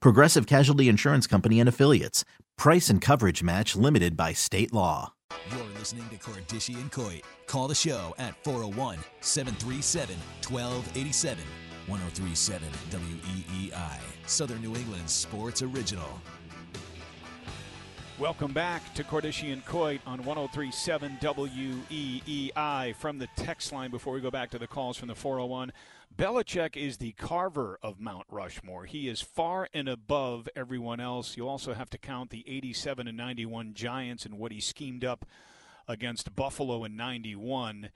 Progressive Casualty Insurance Company and Affiliates. Price and coverage match limited by state law. You're listening to Cordischi and Coit. Call the show at 401 737 1287. 1037 WEEI. Southern New England Sports Original. Welcome back to Cordischi and Coit on 1037 WEEI from the text line before we go back to the calls from the 401. Belichick is the carver of Mount Rushmore. He is far and above everyone else. You also have to count the 87 and 91 Giants and what he schemed up against Buffalo in 91.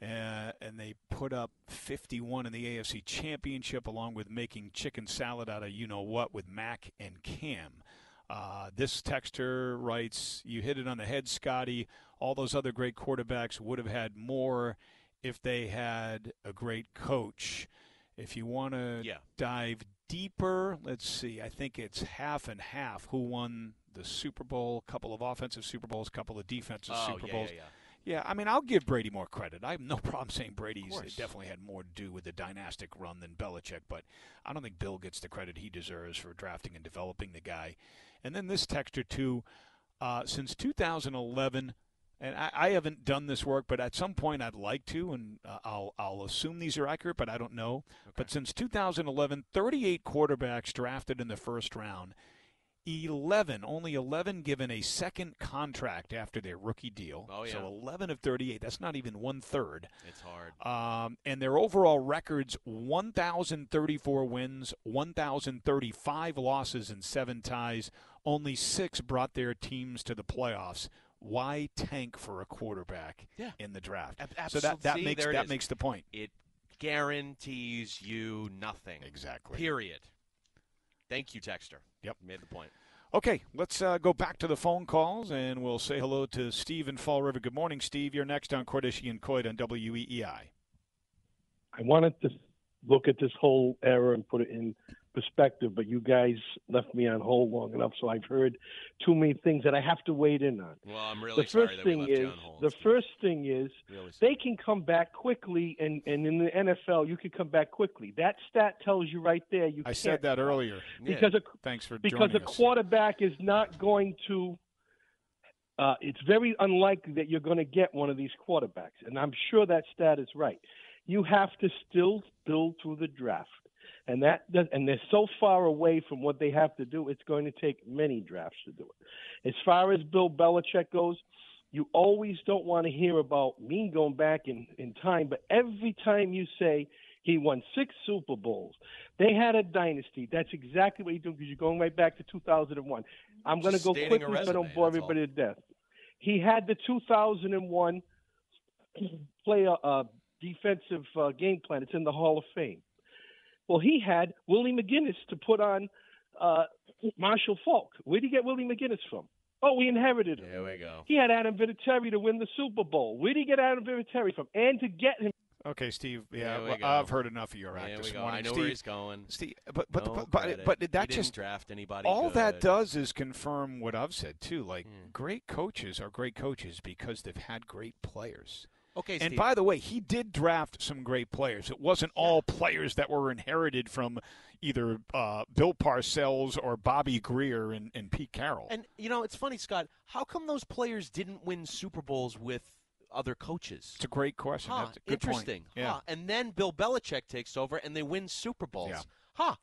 Uh, and they put up 51 in the AFC Championship, along with making chicken salad out of you know what with Mac and Cam. Uh, this texter writes, "You hit it on the head, Scotty. All those other great quarterbacks would have had more if they had a great coach. If you want to Yeah. dive deeper, let's see. I think it's half and half. Who won the Super Bowl? A couple of offensive Super Bowls, a couple of defensive Oh, Super yeah, Bowls. yeah, yeah. Yeah, I mean, I'll give Brady more credit. I have no problem saying Brady's definitely had more to do with the dynastic run than Belichick, but I don't think Bill gets the credit he deserves for drafting and developing the guy. And then this texture too, uh, since 2011, and I, I haven't done this work, but at some point I'd like to, and uh, I'll I'll assume these are accurate, but I don't know. But since 2011, 38 quarterbacks drafted in the first round. 11, only 11 given a second contract after their rookie deal. Oh, yeah. So 11 of 38. That's not even one third. It's hard. Um, and their overall records 1,034 wins, 1,035 losses, and seven ties. Only six brought their teams to the playoffs. Why tank for a quarterback Yeah. in the draft? Ab- So that, that see, makes there it that is. makes the point. It guarantees you nothing. Exactly. Period. Thank you, Texter. Yep. Made the point. Okay, let's uh, go back to the phone calls, and we'll say hello to Steve in Fall River. Good morning, Steve. You're next on Cordischi and Coit on E WEEI. I wanted to look at this whole era and put it in perspective, but you guys left me on hold long enough, so I've heard too many things that I have to wade in on. Well, I'm really the sorry first that we thing left is you on hold. the first thing is Really they can come back quickly, and, and in the NFL you can come back quickly. That stat tells you right there. You I can't said that earlier. because a Thanks for because joining a us. quarterback is not going to. Uh, it's very unlikely that you're going to get one of these quarterbacks, and I'm sure that stat is right. You have to still build through the draft, and that does, and they're so far away from what they have to do. It's going to take many drafts to do it. As far as Bill Belichick goes, you always don't want to hear about me going back in in time, but every time you say he won six Super Bowls. They had a dynasty. That's exactly what you do because you're going right back to 2001. I'm going to go quickly so I don't resume, bore that's all. to death. He had the 2001 player uh, defensive uh, game plan. It's in the Hall of Fame. Well, he had Willie McGinest to put on uh, Marshall Faulk. Where did he get Willie McGinest from? Oh, we inherited him. There we go. He had Adam Vinatieri to win the Super Bowl. Where did he get Adam Vinatieri from? And to get him Okay, Steve. Yeah, we well, go. I've heard enough of your act this go. morning. I know Steve, where he's going. Steve, but but No but, but, credit. but He that didn't just draft anybody all that does is confirm what I've said too. Like Hmm. great coaches are great coaches because they've had great players. Okay, And by the way, he did draft some great players. It wasn't all players that were inherited from either uh, Bill Parcells or Bobby Grier and, and Pete Carroll. And you know, it's funny, Scott. How come those players didn't win Super Bowls with other coaches? it's a great question. Huh, That's a good interesting. Point. Yeah. Huh. And then Bill Belichick takes over and they win Super Bowls. Yeah. Huh.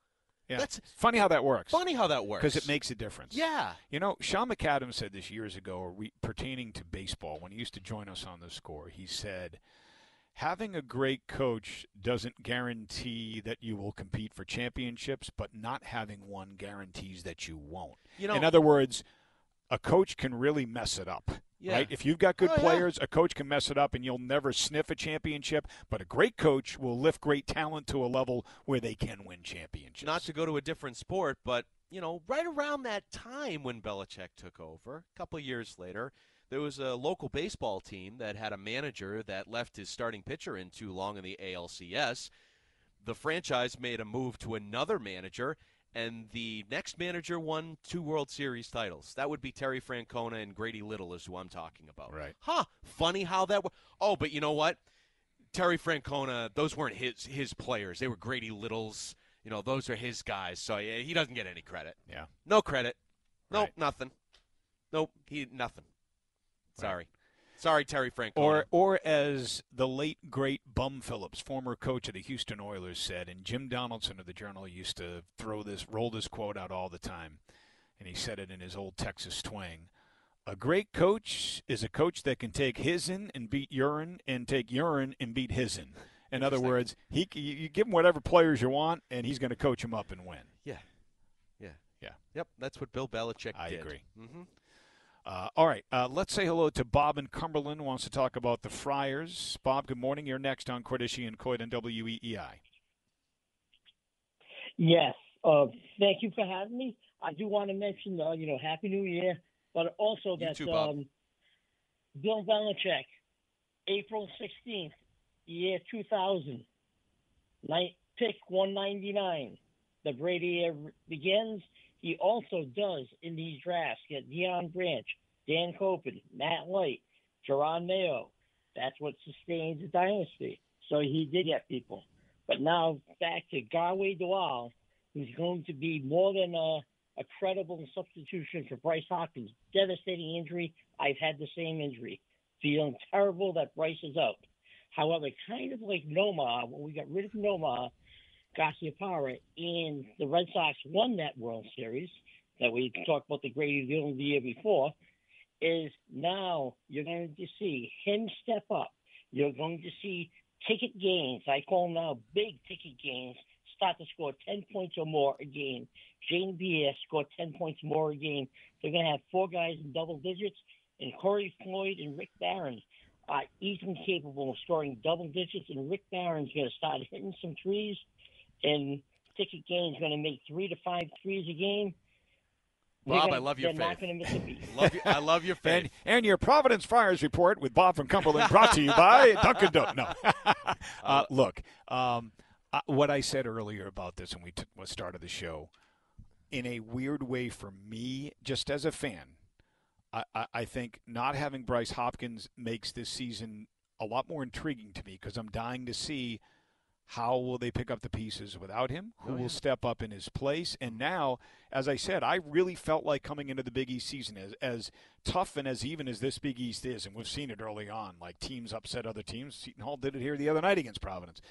Yeah. That's funny how that works. funny how that works. because it makes a difference. Yeah. You know, Sean McAdams said this years ago, re- pertaining to baseball, when he used to join us on the score. He said, "Having a great coach doesn't guarantee that you will compete for championships, but not having one guarantees that you won't." You know, In other words, a coach can really mess it up. Yeah. Right? If you've got good Oh, yeah. players, a coach can mess it up and you'll never sniff a championship, but a great coach will lift great talent to a level where they can win championships. not to go to a different sport, but you know, right around that time when Belichick took over, a couple of years later, there was a local baseball team that had a manager that left his starting pitcher in too long in the ALCS. The franchise made a move to another manager, and the next manager won two World Series titles. That would be Terry Francona and Grady Little, is who I'm talking about. Right. Huh. Funny how that. W- oh, but you know what? Terry Francona, those weren't his his players. They were Grady Little's. You know, those are his guys. So yeah, he doesn't get any credit. Yeah. No credit. Nope, Right. nothing. Nope, he nothing. Sorry. Sorry, Terry Francona. Or, or as the late great Bum Phillips, former coach of the Houston Oilers, said, and Jim Donaldson of the Journal used to throw this, roll this quote out all the time, and he said it in his old Texas twang. A great coach is a coach that can take his in and beat urine, and take urine and beat his in. In other words, he you give him whatever players you want, and he's going to coach him up and win. yeah, yeah, Yeah. Yep, that's what Bill Belichick did. I did. agree. Mm-hmm. Uh, all right, uh, let's say hello to Bob in Cumberland. Wants to talk about the Friars. Bob, good morning. You're next on Cordischi and Coit E WEEI. Yes. Uh, thank you for having me. I do want to mention, uh, you know, Happy New Year, but also that too, um, Bill Belichick, April 16th, year 2000, night, pick 199. The Brady era begins. He also does in these drafts get Deion Branch, Dan Koppen, Matt Light, Jerod Mayo. That's what sustains the dynasty. So he did get people. But now back to Garwey Dual, who's going to be more than a, a credible substitution for Bryce Hopkins. Devastating injury. I've had the same injury. Feeling terrible that Bryce is out. However, kind of like Nomar, when we got rid of Nomar, Garciaparra, and the Red Sox won that World Series that we talked about the Grady Dillon the year before, is now you're going to see him step up. You're going to see Ticket Gaines. I call them now big Ticket Gaines. Start to score 10 points or more a game. Jane Bias scored 10 points more a game. They're going to have four guys in double digits, and Corey Floyd and Rich Barron are easily capable of scoring double digits, and Rich Barron's going to start hitting some trees, and Ticket Gaines going to make three to five threes a game. Bob, gonna- I love your They're not faith. miss a beat. Love you, I love your And, faith. and your Providence Friars report with Bob from Cumberland, brought to you by Dunkin' Donuts. No, uh, look, um, uh, what I said earlier about this when we t- started the show, in a weird way for me, just as a fan, I, I, I think not having Bryce Hopkins makes this season a lot more intriguing to me because I'm dying to see how will they pick up the pieces without him? Who Oh, yeah. will step up in his place? And now, as I said, I really felt like coming into the Big East season as as tough and as even as this Big East is, and we've seen it early on, like teams upset other teams. Seton Hall did it here the other night against Providence.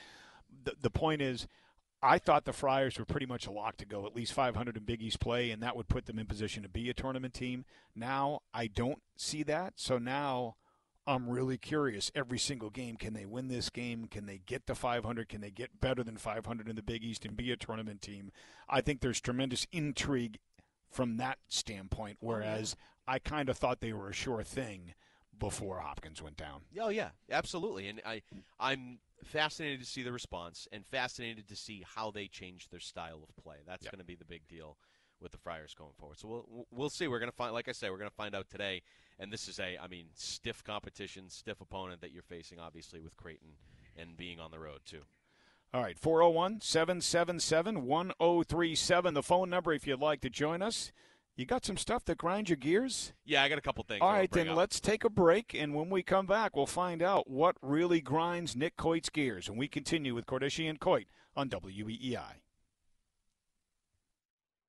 The the point is. I thought the Friars were pretty much a lock to go, at least 500 in Big East play, and that would put them in position to be a tournament team. Now I don't see that, so now I'm really curious. Every single game, can they win this game? Can they get to 500? Can they get better than 500 in the Big East and be a tournament team? I think there's tremendous intrigue from that standpoint. Oh, whereas I kind of thought they were a sure thing before Hopkins went down. Oh yeah, absolutely. And I, I'm fascinated to see the response and fascinated to see how they change their style of play. That's Yep. going to be the big deal with the Friars going forward. So we'll we'll see. We're going to find, like I say, we're going to find out today. And this is a, I mean, stiff competition, stiff opponent that you're facing, obviously with Creighton and being on the road too. All right, 401 777 1037, the phone number if you'd like to join us. You got some stuff that grinds your gears? Yeah, I got a couple things. All right, then up. let's take a break, and when we come back, we'll find out what really grinds Nick Coit's gears. And we continue with Cordischi and Coit on WEEI.